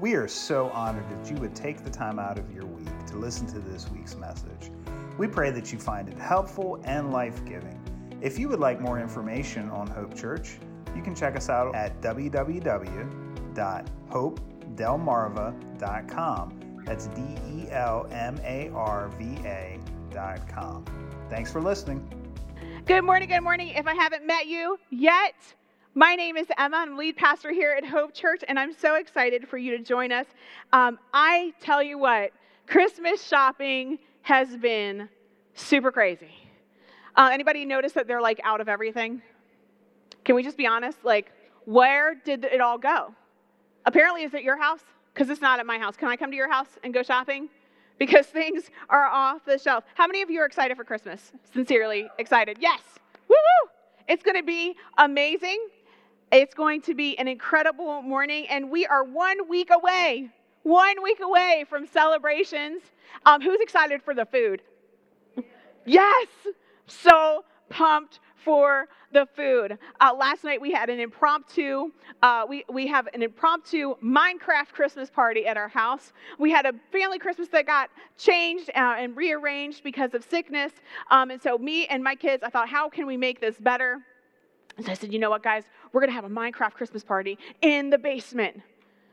We are so honored that you would take the time out of your week to listen to this week's message. We pray that you find it helpful and life giving. If you would like more information on Hope Church, you can check us out at www.hopedelmarva.com. That's D E L M A R V A.com. Thanks for listening. Good morning, good morning. If I haven't met you yet, my name is Emma. I'm lead pastor here at Hope Church, and I'm so excited for you to join us. Um, I tell you what, Christmas shopping has been super crazy. Uh, anybody notice that they're like out of everything? Can we just be honest? Like, where did it all go? Apparently, is it your house? Because it's not at my house. Can I come to your house and go shopping? Because things are off the shelf. How many of you are excited for Christmas? Sincerely excited. Yes. Woo woo! It's going to be amazing. It's going to be an incredible morning, and we are one week away, one week away from celebrations. Um, who's excited for the food? Yes, so pumped for the food. Uh, last night we had an impromptu, uh, we, we have an impromptu Minecraft Christmas party at our house. We had a family Christmas that got changed uh, and rearranged because of sickness. Um, and so me and my kids, I thought, how can we make this better? So I said, you know what, guys, we're going to have a Minecraft Christmas party in the basement.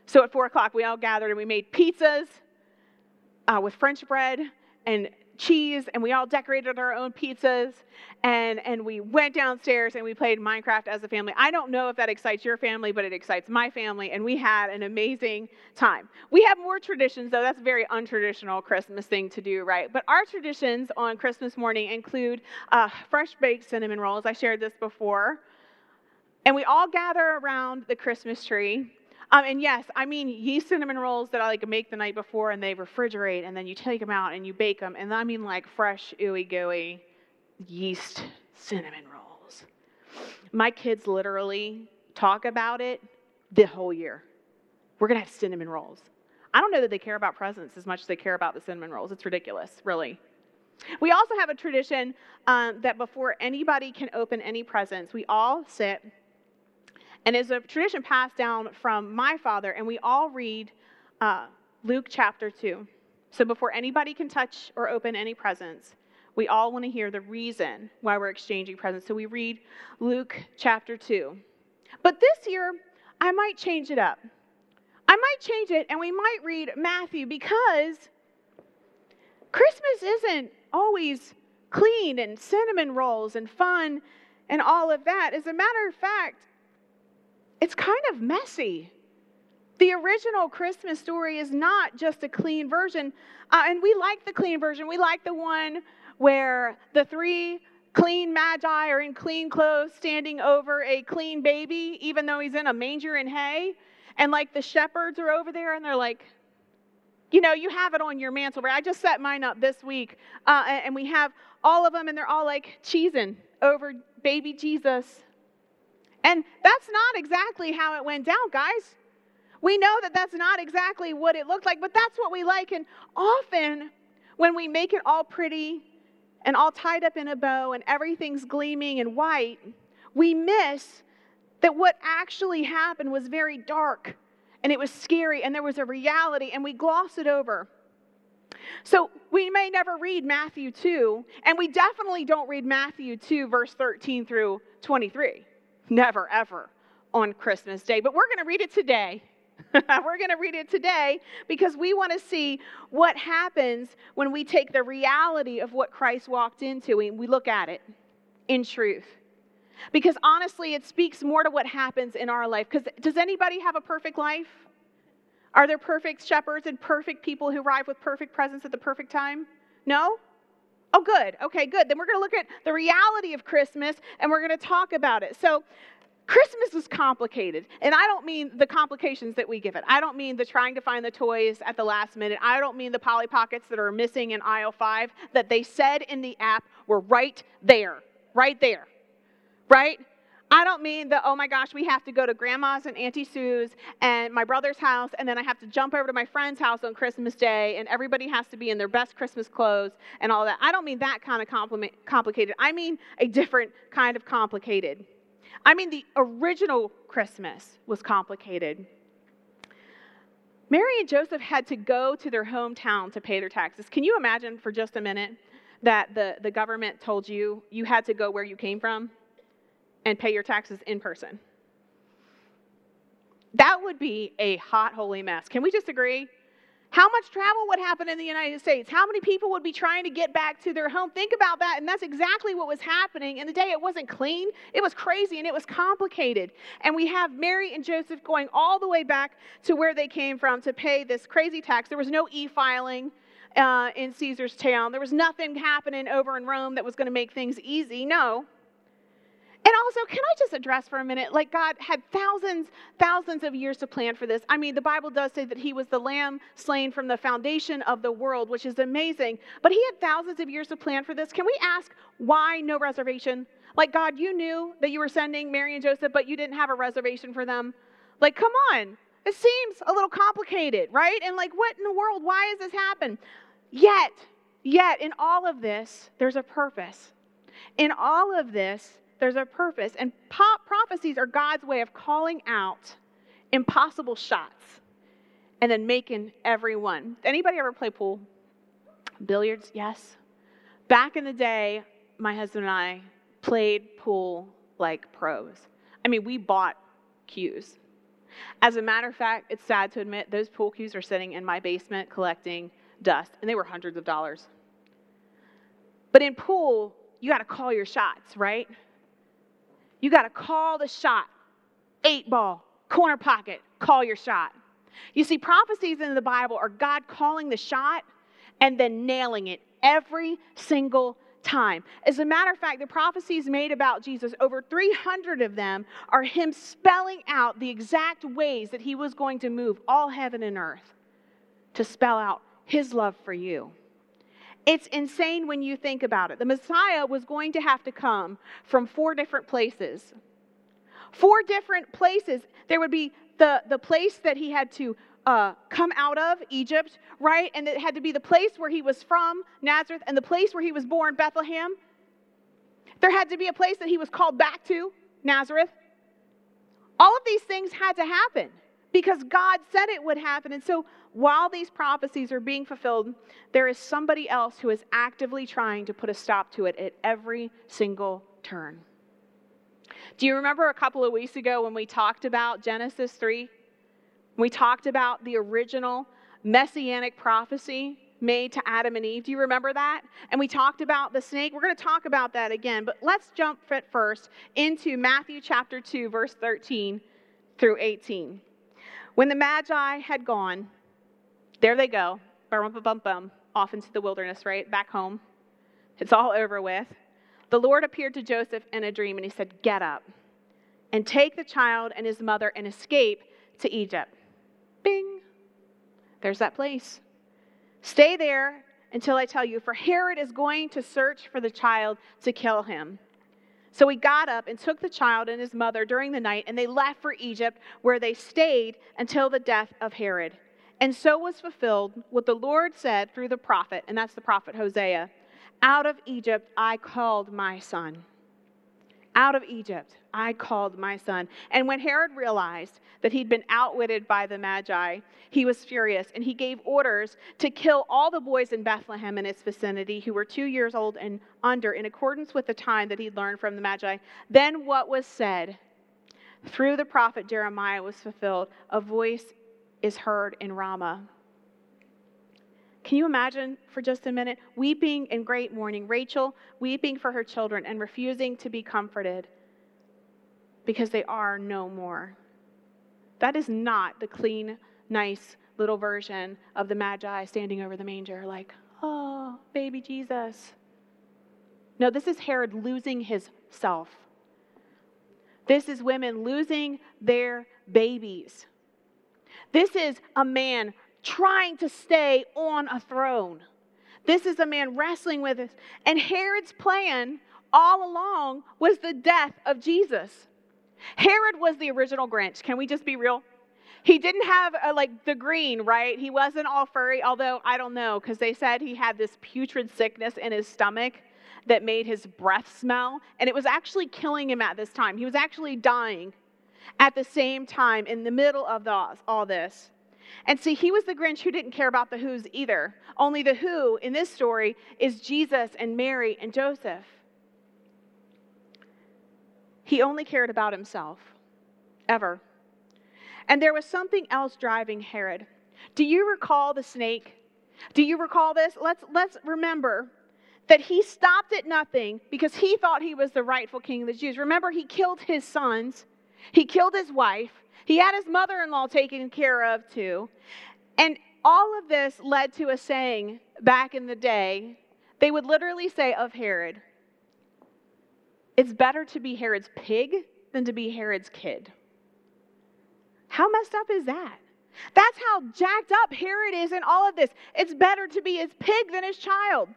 So at four o'clock, we all gathered and we made pizzas uh, with French bread and cheese, and we all decorated our own pizzas. And, and we went downstairs and we played Minecraft as a family. I don't know if that excites your family, but it excites my family, and we had an amazing time. We have more traditions, though. That's a very untraditional Christmas thing to do, right? But our traditions on Christmas morning include uh, fresh baked cinnamon rolls. I shared this before. And we all gather around the Christmas tree. Um, and yes, I mean yeast cinnamon rolls that I like make the night before and they refrigerate and then you take them out and you bake them. And I mean like fresh, ooey gooey yeast cinnamon rolls. My kids literally talk about it the whole year. We're going to have cinnamon rolls. I don't know that they care about presents as much as they care about the cinnamon rolls. It's ridiculous, really. We also have a tradition um, that before anybody can open any presents, we all sit and it's a tradition passed down from my father, and we all read uh, Luke chapter 2. So before anybody can touch or open any presents, we all want to hear the reason why we're exchanging presents. So we read Luke chapter 2. But this year, I might change it up. I might change it, and we might read Matthew because Christmas isn't always clean and cinnamon rolls and fun and all of that. As a matter of fact, it's kind of messy. The original Christmas story is not just a clean version. Uh, and we like the clean version. We like the one where the three clean magi are in clean clothes standing over a clean baby, even though he's in a manger in hay. And like the shepherds are over there and they're like, you know, you have it on your mantle. Right? I just set mine up this week, uh, and we have all of them, and they're all like cheesing over baby Jesus. And that's not exactly how it went down, guys. We know that that's not exactly what it looked like, but that's what we like. And often, when we make it all pretty and all tied up in a bow and everything's gleaming and white, we miss that what actually happened was very dark and it was scary and there was a reality and we gloss it over. So we may never read Matthew 2, and we definitely don't read Matthew 2, verse 13 through 23. Never, ever on Christmas Day. But we're going to read it today. we're going to read it today because we want to see what happens when we take the reality of what Christ walked into and we look at it in truth. Because honestly, it speaks more to what happens in our life. Because does anybody have a perfect life? Are there perfect shepherds and perfect people who arrive with perfect presents at the perfect time? No? Oh, good. Okay, good. Then we're going to look at the reality of Christmas and we're going to talk about it. So, Christmas is complicated. And I don't mean the complications that we give it. I don't mean the trying to find the toys at the last minute. I don't mean the Polly Pockets that are missing in aisle five that they said in the app were right there, right there, right? I don't mean the, oh my gosh, we have to go to grandma's and Auntie Sue's and my brother's house, and then I have to jump over to my friend's house on Christmas Day, and everybody has to be in their best Christmas clothes and all that. I don't mean that kind of complicated. I mean a different kind of complicated. I mean the original Christmas was complicated. Mary and Joseph had to go to their hometown to pay their taxes. Can you imagine for just a minute that the, the government told you you had to go where you came from and pay your taxes in person? That would be a hot, holy mess. Can we just agree? How much travel would happen in the United States? How many people would be trying to get back to their home? Think about that. And that's exactly what was happening. In the day, it wasn't clean, it was crazy, and it was complicated. And we have Mary and Joseph going all the way back to where they came from to pay this crazy tax. There was no e filing. Uh, in Caesar's town. There was nothing happening over in Rome that was going to make things easy. No, and also, can I just address for a minute? Like, God had thousands, thousands of years to plan for this. I mean, the Bible does say that He was the lamb slain from the foundation of the world, which is amazing. But He had thousands of years to plan for this. Can we ask why no reservation? Like, God, you knew that you were sending Mary and Joseph, but you didn't have a reservation for them. Like, come on. It seems a little complicated, right? And like, what in the world? Why has this happened? Yet, yet, in all of this, there's a purpose. In all of this, there's a purpose. And prophecies are God's way of calling out impossible shots and then making everyone. Anybody ever play pool? Billiards? Yes. Back in the day, my husband and I played pool like pros. I mean, we bought cues. As a matter of fact, it's sad to admit those pool cues are sitting in my basement collecting dust, and they were hundreds of dollars. But in pool, you got to call your shots, right? You got to call the shot. Eight ball, corner pocket, call your shot. You see, prophecies in the Bible are God calling the shot and then nailing it every single time. As a matter of fact, the prophecies made about Jesus, over 300 of them, are Him spelling out the exact ways that He was going to move all heaven and earth to spell out His love for you. It's insane when you think about it. The Messiah was going to have to come from four different places. Four different places. There would be the, the place that he had to uh, come out of, Egypt, right? And it had to be the place where he was from, Nazareth, and the place where he was born, Bethlehem. There had to be a place that he was called back to, Nazareth. All of these things had to happen because God said it would happen. And so while these prophecies are being fulfilled, there is somebody else who is actively trying to put a stop to it at every single turn. Do you remember a couple of weeks ago when we talked about Genesis 3? We talked about the original messianic prophecy made to Adam and Eve. Do you remember that? And we talked about the snake. We're going to talk about that again, but let's jump first into Matthew chapter 2, verse 13 through 18. When the Magi had gone, there they go, bum, bum, bum, bum, off into the wilderness, right? Back home. It's all over with. The Lord appeared to Joseph in a dream and he said, Get up and take the child and his mother and escape to Egypt. Bing. There's that place. Stay there until I tell you, for Herod is going to search for the child to kill him. So he got up and took the child and his mother during the night, and they left for Egypt, where they stayed until the death of Herod. And so was fulfilled what the Lord said through the prophet, and that's the prophet Hosea Out of Egypt I called my son. Out of Egypt I called my son. And when Herod realized that he'd been outwitted by the Magi, he was furious and he gave orders to kill all the boys in Bethlehem and its vicinity who were two years old and under, in accordance with the time that he'd learned from the Magi. Then what was said through the prophet Jeremiah was fulfilled. A voice is heard in Ramah. Can you imagine for just a minute weeping in great mourning, Rachel weeping for her children and refusing to be comforted because they are no more? That is not the clean, nice little version of the Magi standing over the manger, like, oh, baby Jesus. No, this is Herod losing his self. This is women losing their babies. This is a man trying to stay on a throne. This is a man wrestling with us. And Herod's plan all along was the death of Jesus. Herod was the original Grinch. Can we just be real? He didn't have a, like the green, right? He wasn't all furry, although I don't know, because they said he had this putrid sickness in his stomach that made his breath smell, and it was actually killing him at this time. He was actually dying at the same time in the middle of the, all this. And see, he was the Grinch who didn't care about the who's either. Only the who in this story is Jesus and Mary and Joseph. He only cared about himself, ever. And there was something else driving Herod. Do you recall the snake? Do you recall this? Let's, let's remember that he stopped at nothing because he thought he was the rightful king of the Jews. Remember, he killed his sons, he killed his wife, he had his mother in law taken care of too. And all of this led to a saying back in the day. They would literally say of Herod, it's better to be Herod's pig than to be Herod's kid. How messed up is that? That's how jacked up Herod is in all of this. It's better to be his pig than his child.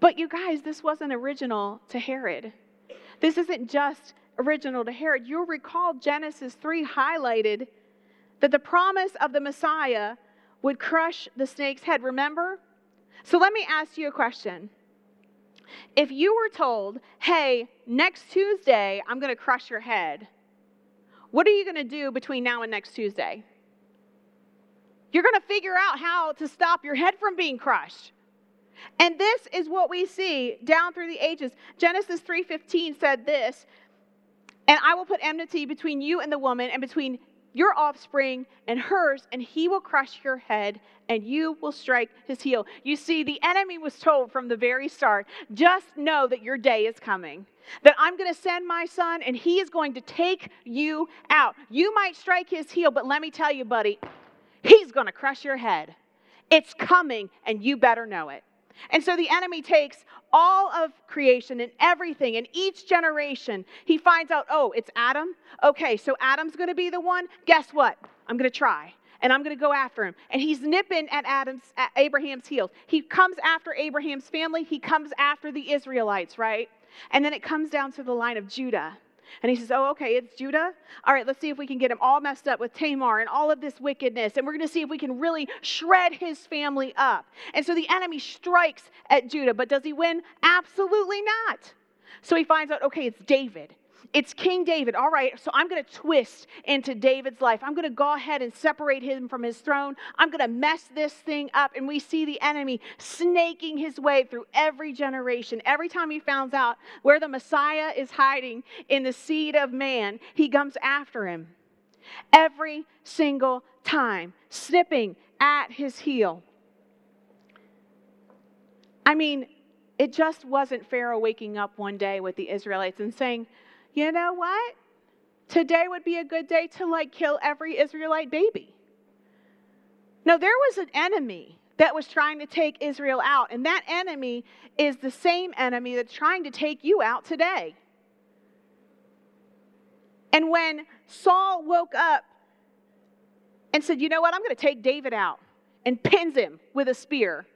But you guys, this wasn't original to Herod. This isn't just original to Herod. You'll recall Genesis 3 highlighted that the promise of the Messiah would crush the snake's head. Remember? So let me ask you a question. If you were told, hey, next Tuesday, I'm going to crush your head, what are you going to do between now and next Tuesday? You're going to figure out how to stop your head from being crushed. And this is what we see down through the ages. Genesis 3:15 said this, "And I will put enmity between you and the woman and between your offspring and hers, and he will crush your head, and you will strike his heel. You see, the enemy was told from the very start just know that your day is coming. That I'm going to send my son, and he is going to take you out. You might strike his heel, but let me tell you, buddy, he's going to crush your head. It's coming, and you better know it. And so the enemy takes all of creation and everything, and each generation, he finds out, oh, it's Adam. Okay, so Adam's going to be the one. Guess what? I'm going to try. And I'm going to go after him. And he's nipping at Adam's at Abraham's heels. He comes after Abraham's family. He comes after the Israelites, right? And then it comes down to the line of Judah. And he says, Oh, okay, it's Judah. All right, let's see if we can get him all messed up with Tamar and all of this wickedness. And we're going to see if we can really shred his family up. And so the enemy strikes at Judah, but does he win? Absolutely not. So he finds out, okay, it's David. It's King David. All right, so I'm going to twist into David's life. I'm going to go ahead and separate him from his throne. I'm going to mess this thing up. And we see the enemy snaking his way through every generation. Every time he finds out where the Messiah is hiding in the seed of man, he comes after him. Every single time, snipping at his heel. I mean, it just wasn't Pharaoh waking up one day with the Israelites and saying, you know what? Today would be a good day to like kill every Israelite baby. No, there was an enemy that was trying to take Israel out, and that enemy is the same enemy that's trying to take you out today. And when Saul woke up and said, You know what? I'm going to take David out and pins him with a spear.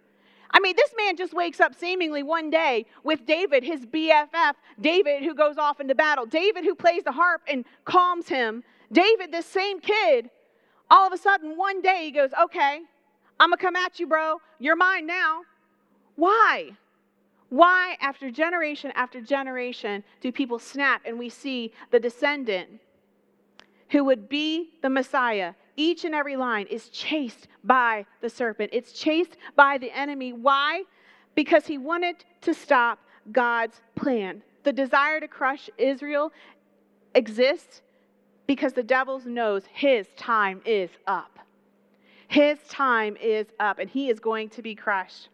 I mean, this man just wakes up seemingly one day with David, his BFF, David who goes off into battle, David who plays the harp and calms him. David, this same kid, all of a sudden one day he goes, Okay, I'm gonna come at you, bro. You're mine now. Why? Why, after generation after generation, do people snap and we see the descendant who would be the Messiah each and every line is chased by the serpent. It's chased by the enemy. Why? Because he wanted to stop God's plan. The desire to crush Israel exists because the devil knows his time is up. His time is up, and he is going to be crushed.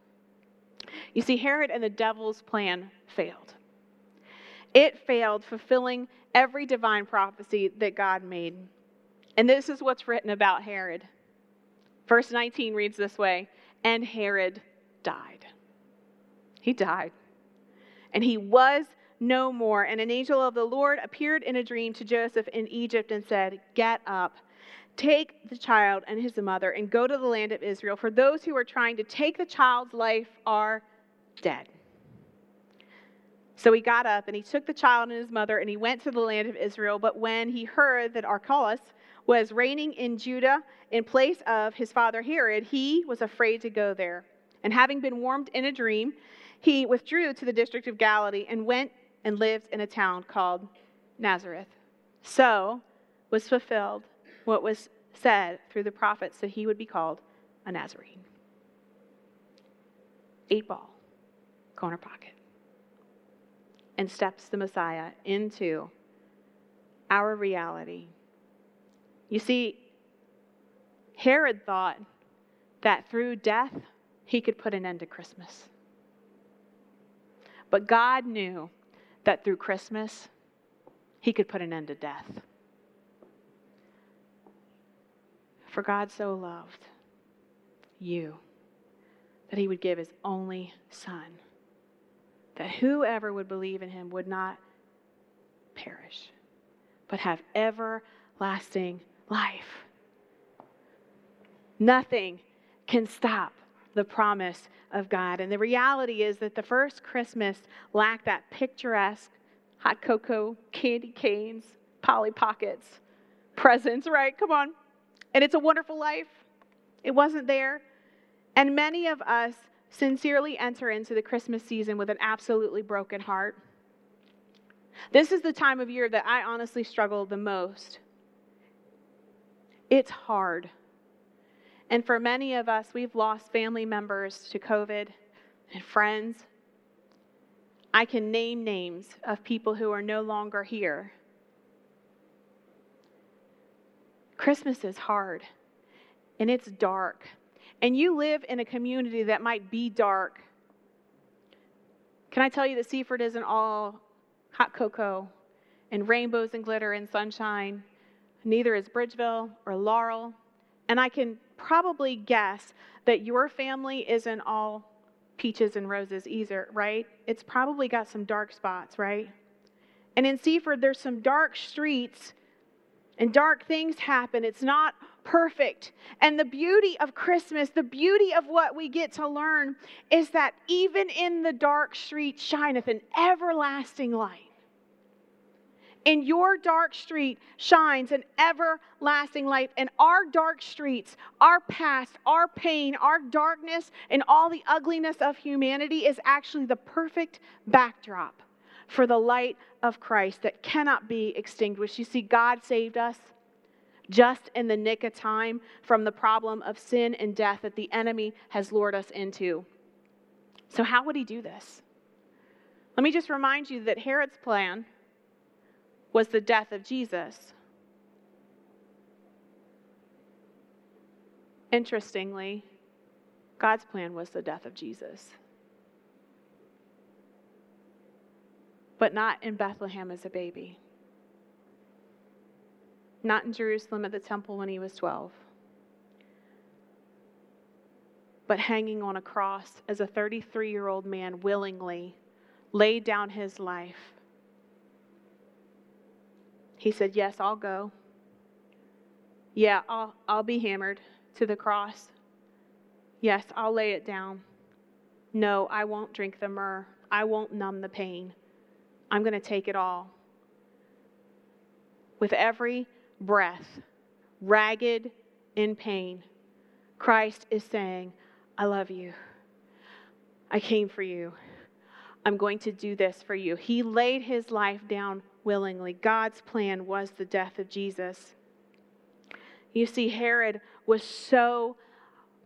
You see, Herod and the devil's plan failed. It failed fulfilling every divine prophecy that God made. And this is what's written about Herod. Verse 19 reads this way And Herod died. He died. And he was no more. And an angel of the Lord appeared in a dream to Joseph in Egypt and said, Get up, take the child and his mother, and go to the land of Israel, for those who are trying to take the child's life are dead. So he got up and he took the child and his mother and he went to the land of Israel. But when he heard that Archelaus, was reigning in Judah in place of his father Herod, he was afraid to go there. And having been warned in a dream, he withdrew to the district of Galilee and went and lived in a town called Nazareth. So was fulfilled what was said through the prophets that he would be called a Nazarene. Eight ball, corner pocket. And steps the Messiah into our reality. You see, Herod thought that through death, he could put an end to Christmas. But God knew that through Christmas, he could put an end to death. For God so loved you that he would give his only son, that whoever would believe in him would not perish, but have everlasting life. Nothing can stop the promise of God. And the reality is that the first Christmas lacked that picturesque hot cocoa, candy canes, Polly Pockets, presents, right? Come on. And it's a wonderful life. It wasn't there. And many of us sincerely enter into the Christmas season with an absolutely broken heart. This is the time of year that I honestly struggle the most. It's hard. And for many of us, we've lost family members to COVID and friends. I can name names of people who are no longer here. Christmas is hard and it's dark. And you live in a community that might be dark. Can I tell you that Seaford isn't all hot cocoa and rainbows and glitter and sunshine? Neither is Bridgeville or Laurel. And I can probably guess that your family isn't all peaches and roses either, right? It's probably got some dark spots, right? And in Seaford, there's some dark streets and dark things happen. It's not perfect. And the beauty of Christmas, the beauty of what we get to learn is that even in the dark street shineth an everlasting light. In your dark street shines an everlasting light. And our dark streets, our past, our pain, our darkness, and all the ugliness of humanity is actually the perfect backdrop for the light of Christ that cannot be extinguished. You see, God saved us just in the nick of time from the problem of sin and death that the enemy has lured us into. So, how would he do this? Let me just remind you that Herod's plan was the death of Jesus. Interestingly, God's plan was the death of Jesus. But not in Bethlehem as a baby, not in Jerusalem at the temple when he was 12, but hanging on a cross as a 33 year old man willingly laid down his life he said, Yes, I'll go. Yeah, I'll, I'll be hammered to the cross. Yes, I'll lay it down. No, I won't drink the myrrh. I won't numb the pain. I'm going to take it all. With every breath, ragged in pain, Christ is saying, I love you. I came for you. I'm going to do this for you. He laid his life down willingly. God's plan was the death of Jesus. You see, Herod was so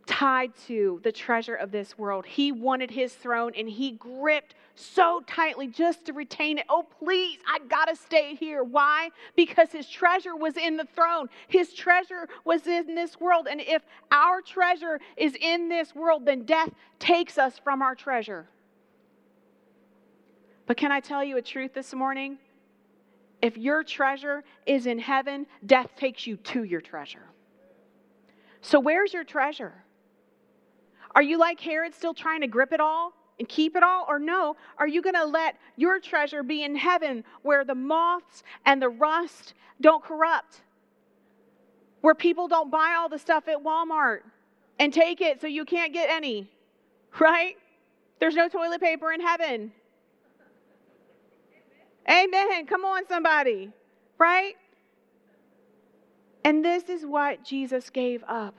tied to the treasure of this world. He wanted his throne and he gripped so tightly just to retain it. Oh, please, I gotta stay here. Why? Because his treasure was in the throne, his treasure was in this world. And if our treasure is in this world, then death takes us from our treasure. But can I tell you a truth this morning? If your treasure is in heaven, death takes you to your treasure. So, where's your treasure? Are you like Herod, still trying to grip it all and keep it all? Or no, are you going to let your treasure be in heaven where the moths and the rust don't corrupt? Where people don't buy all the stuff at Walmart and take it so you can't get any, right? There's no toilet paper in heaven. Amen. Come on, somebody. Right? And this is what Jesus gave up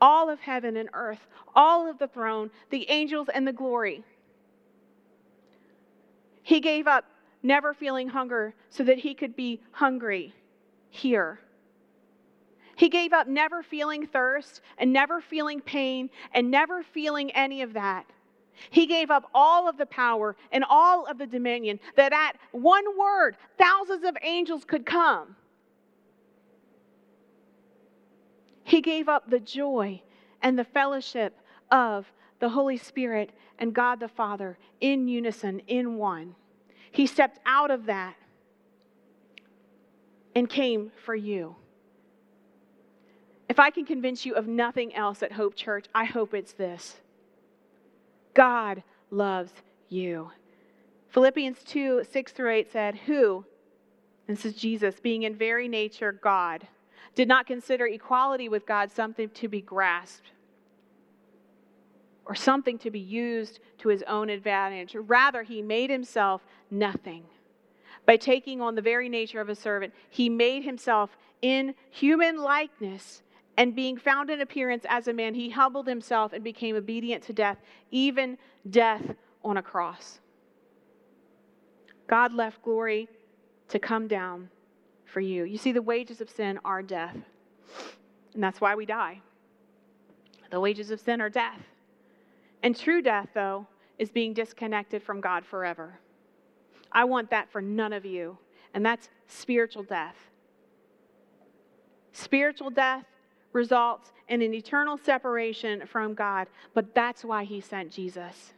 all of heaven and earth, all of the throne, the angels, and the glory. He gave up never feeling hunger so that he could be hungry here. He gave up never feeling thirst and never feeling pain and never feeling any of that. He gave up all of the power and all of the dominion that at one word, thousands of angels could come. He gave up the joy and the fellowship of the Holy Spirit and God the Father in unison, in one. He stepped out of that and came for you. If I can convince you of nothing else at Hope Church, I hope it's this God loves you. Philippians 2 6 through 8 said, Who, this is Jesus, being in very nature God, did not consider equality with God something to be grasped or something to be used to his own advantage. Rather, he made himself nothing. By taking on the very nature of a servant, he made himself in human likeness, and being found in appearance as a man, he humbled himself and became obedient to death, even death on a cross. God left glory to come down for you. You see, the wages of sin are death, and that's why we die. The wages of sin are death. And true death, though, is being disconnected from God forever. I want that for none of you, and that's spiritual death. Spiritual death results in an eternal separation from God, but that's why He sent Jesus.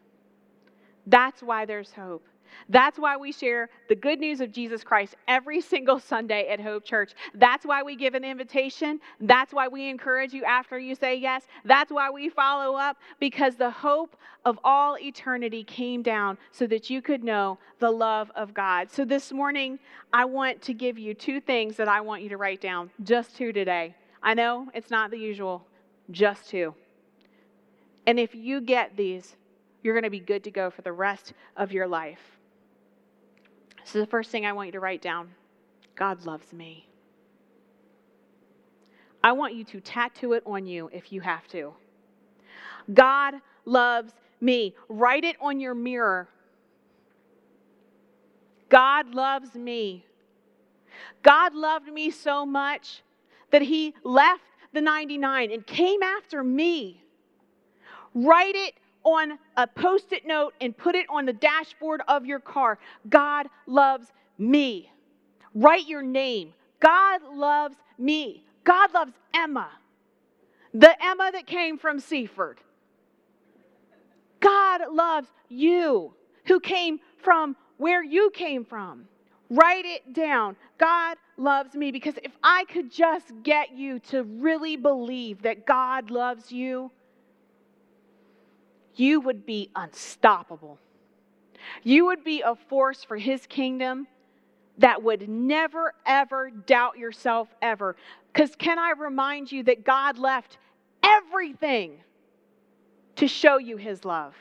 That's why there's hope. That's why we share the good news of Jesus Christ every single Sunday at Hope Church. That's why we give an invitation. That's why we encourage you after you say yes. That's why we follow up because the hope of all eternity came down so that you could know the love of God. So this morning, I want to give you two things that I want you to write down, just two today. I know it's not the usual, just two. And if you get these, you're going to be good to go for the rest of your life. So, the first thing I want you to write down God loves me. I want you to tattoo it on you if you have to. God loves me. Write it on your mirror. God loves me. God loved me so much that he left the 99 and came after me. Write it on a post it note and put it on the dashboard of your car. God loves me. Write your name. God loves me. God loves Emma, the Emma that came from Seaford. God loves you, who came from where you came from. Write it down. God loves me because if I could just get you to really believe that God loves you, you would be unstoppable. You would be a force for his kingdom that would never, ever doubt yourself ever. Because can I remind you that God left everything to show you his love?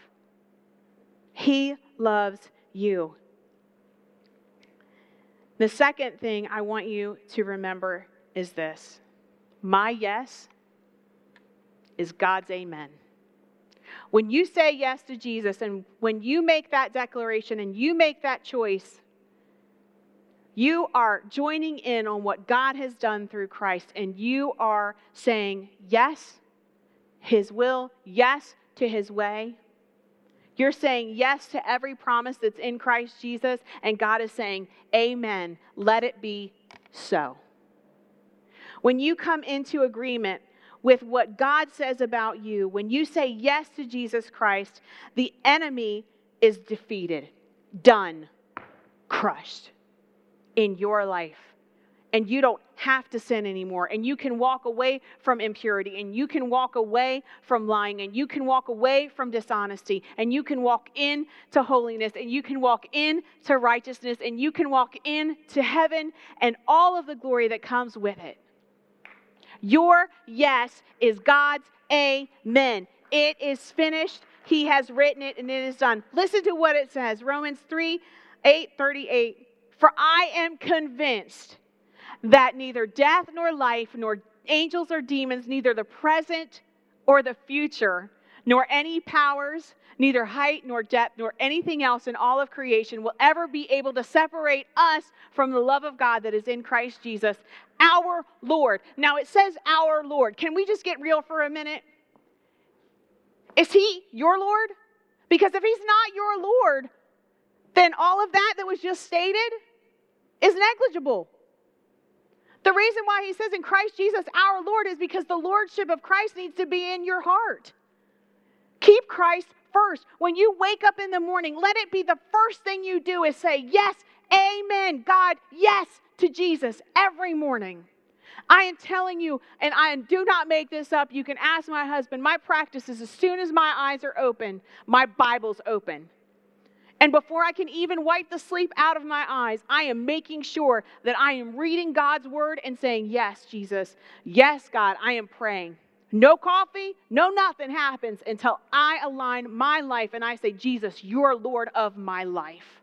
He loves you. The second thing I want you to remember is this my yes is God's amen. When you say yes to Jesus and when you make that declaration and you make that choice, you are joining in on what God has done through Christ and you are saying yes, His will, yes to His way. You're saying yes to every promise that's in Christ Jesus, and God is saying, Amen. Let it be so. When you come into agreement with what God says about you, when you say yes to Jesus Christ, the enemy is defeated, done, crushed in your life. And you don't have to sin anymore. And you can walk away from impurity. And you can walk away from lying. And you can walk away from dishonesty. And you can walk into holiness. And you can walk into righteousness. And you can walk into heaven and all of the glory that comes with it. Your yes is God's amen. It is finished. He has written it and it is done. Listen to what it says Romans 3 8 38. For I am convinced that neither death nor life, nor angels or demons, neither the present or the future, nor any powers, neither height nor depth, nor anything else in all of creation will ever be able to separate us from the love of God that is in Christ Jesus Our Lord. Now it says our Lord. Can we just get real for a minute? Is he your Lord? Because if he's not your Lord, then all of that that was just stated is negligible. The reason why he says in Christ Jesus our Lord is because the lordship of Christ needs to be in your heart. Keep Christ first. When you wake up in the morning, let it be the first thing you do is say, Yes, amen, God, yes to Jesus every morning. I am telling you, and I do not make this up. You can ask my husband. My practice is as soon as my eyes are open, my Bible's open. And before I can even wipe the sleep out of my eyes, I am making sure that I am reading God's word and saying, Yes, Jesus. Yes, God, I am praying. No coffee, no nothing happens until I align my life and I say, Jesus, you're Lord of my life.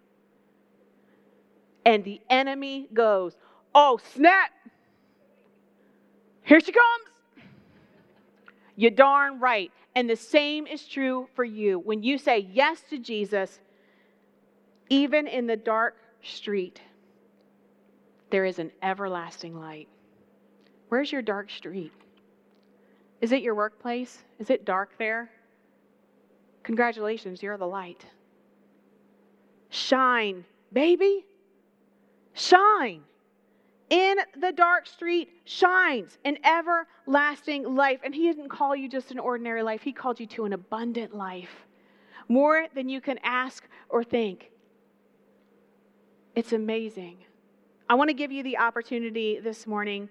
And the enemy goes, Oh, snap. Here she comes. You darn right. And the same is true for you. When you say yes to Jesus, even in the dark street, there is an everlasting light. Where's your dark street? Is it your workplace? Is it dark there? Congratulations, you're the light. Shine, baby. Shine in the dark street shines an everlasting life. And He didn't call you just an ordinary life, He called you to an abundant life, more than you can ask or think. It's amazing. I want to give you the opportunity this morning.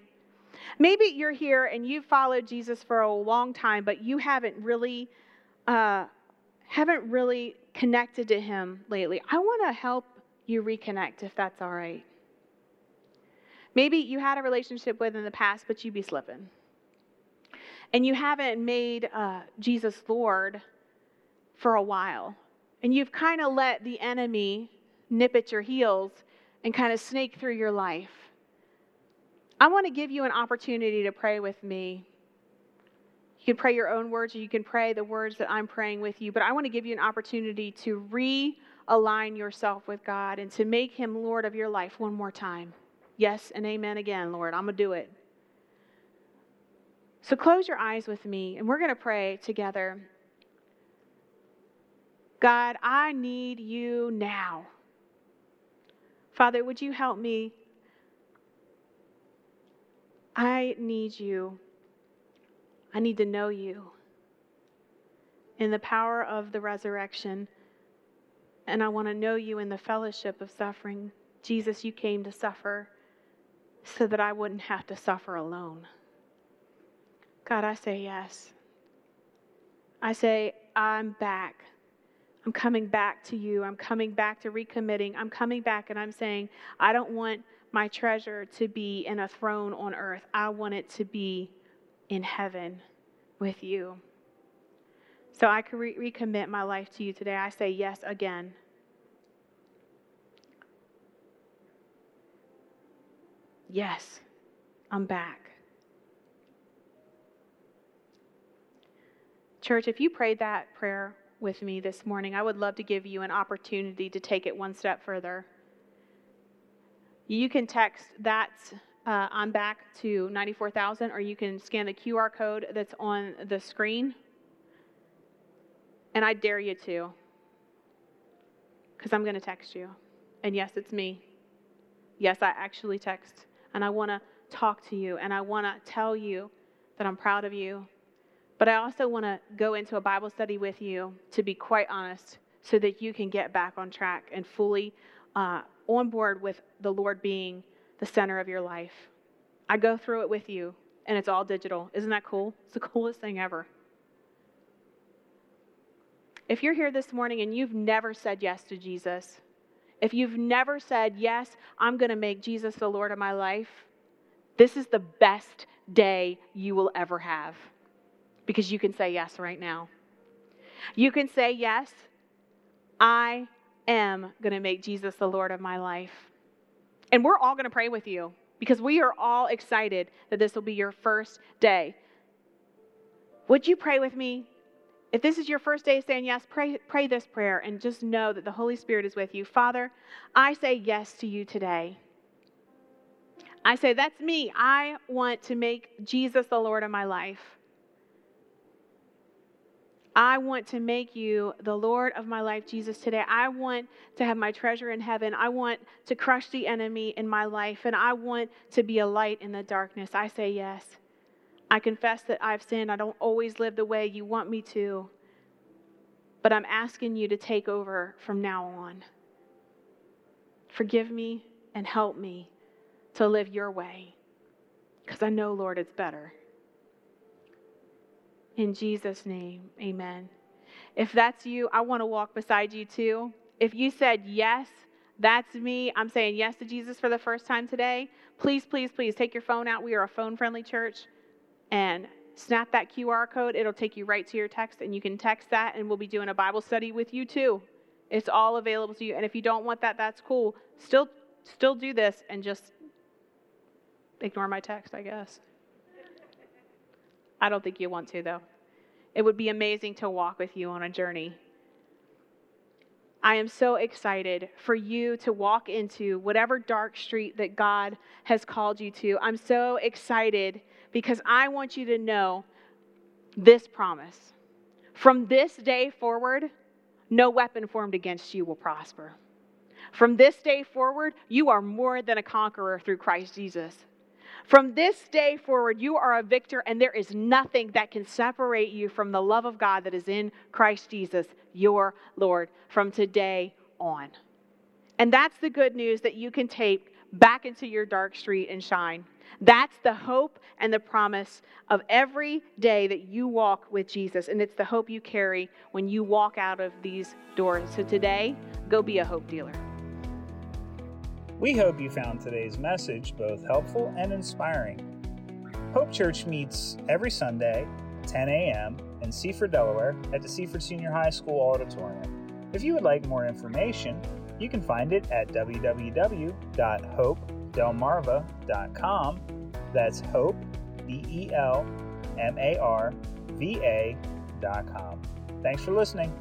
Maybe you're here and you've followed Jesus for a long time, but you haven't really, uh, haven't really connected to Him lately. I want to help you reconnect if that's all right. Maybe you had a relationship with in the past, but you be slipping. And you haven't made uh, Jesus Lord for a while. And you've kind of let the enemy nip at your heels and kind of snake through your life. I want to give you an opportunity to pray with me. You can pray your own words or you can pray the words that I'm praying with you, but I want to give you an opportunity to realign yourself with God and to make Him Lord of your life one more time. Yes and amen again, Lord. I'm going to do it. So close your eyes with me, and we're going to pray together. God, I need you now. Father, would you help me? I need you. I need to know you in the power of the resurrection. And I want to know you in the fellowship of suffering. Jesus, you came to suffer so that I wouldn't have to suffer alone. God, I say yes. I say, I'm back. I'm coming back to you. I'm coming back to recommitting. I'm coming back and I'm saying, I don't want my treasure to be in a throne on earth. I want it to be in heaven with you. So I can re- recommit my life to you today. I say yes again. Yes, I'm back. Church, if you prayed that prayer with me this morning, I would love to give you an opportunity to take it one step further. You can text that uh, I'm back to 94,000, or you can scan the QR code that's on the screen. And I dare you to, because I'm going to text you. And yes, it's me. Yes, I actually text and I want to talk to you and I want to tell you that I'm proud of you. But I also want to go into a Bible study with you, to be quite honest, so that you can get back on track and fully uh, on board with the Lord being the center of your life. I go through it with you, and it's all digital. Isn't that cool? It's the coolest thing ever. If you're here this morning and you've never said yes to Jesus, if you've never said, Yes, I'm going to make Jesus the Lord of my life, this is the best day you will ever have because you can say yes right now. You can say, Yes, I am going to make Jesus the Lord of my life. And we're all going to pray with you because we are all excited that this will be your first day. Would you pray with me if this is your first day saying yes, pray, pray this prayer and just know that the Holy Spirit is with you. Father, I say yes to you today. I say, That's me. I want to make Jesus the Lord of my life. I want to make you the Lord of my life, Jesus, today. I want to have my treasure in heaven. I want to crush the enemy in my life, and I want to be a light in the darkness. I say yes. I confess that I've sinned. I don't always live the way you want me to, but I'm asking you to take over from now on. Forgive me and help me to live your way, because I know, Lord, it's better. In Jesus' name, amen. If that's you, I want to walk beside you too. If you said yes, that's me. I'm saying yes to Jesus for the first time today. Please, please, please take your phone out. We are a phone friendly church. And snap that QR code. It'll take you right to your text, and you can text that, and we'll be doing a Bible study with you too. It's all available to you. And if you don't want that, that's cool. Still, still do this and just ignore my text, I guess. I don't think you want to, though. It would be amazing to walk with you on a journey. I am so excited for you to walk into whatever dark street that God has called you to. I'm so excited because I want you to know this promise. From this day forward, no weapon formed against you will prosper. From this day forward, you are more than a conqueror through Christ Jesus. From this day forward, you are a victor, and there is nothing that can separate you from the love of God that is in Christ Jesus, your Lord, from today on. And that's the good news that you can take back into your dark street and shine. That's the hope and the promise of every day that you walk with Jesus. And it's the hope you carry when you walk out of these doors. So today, go be a hope dealer. We hope you found today's message both helpful and inspiring. Hope Church meets every Sunday, 10 a.m., in Seaford, Delaware, at the Seaford Senior High School Auditorium. If you would like more information, you can find it at www.hopedelmarva.com. That's hope, D E L M A R V A.com. Thanks for listening.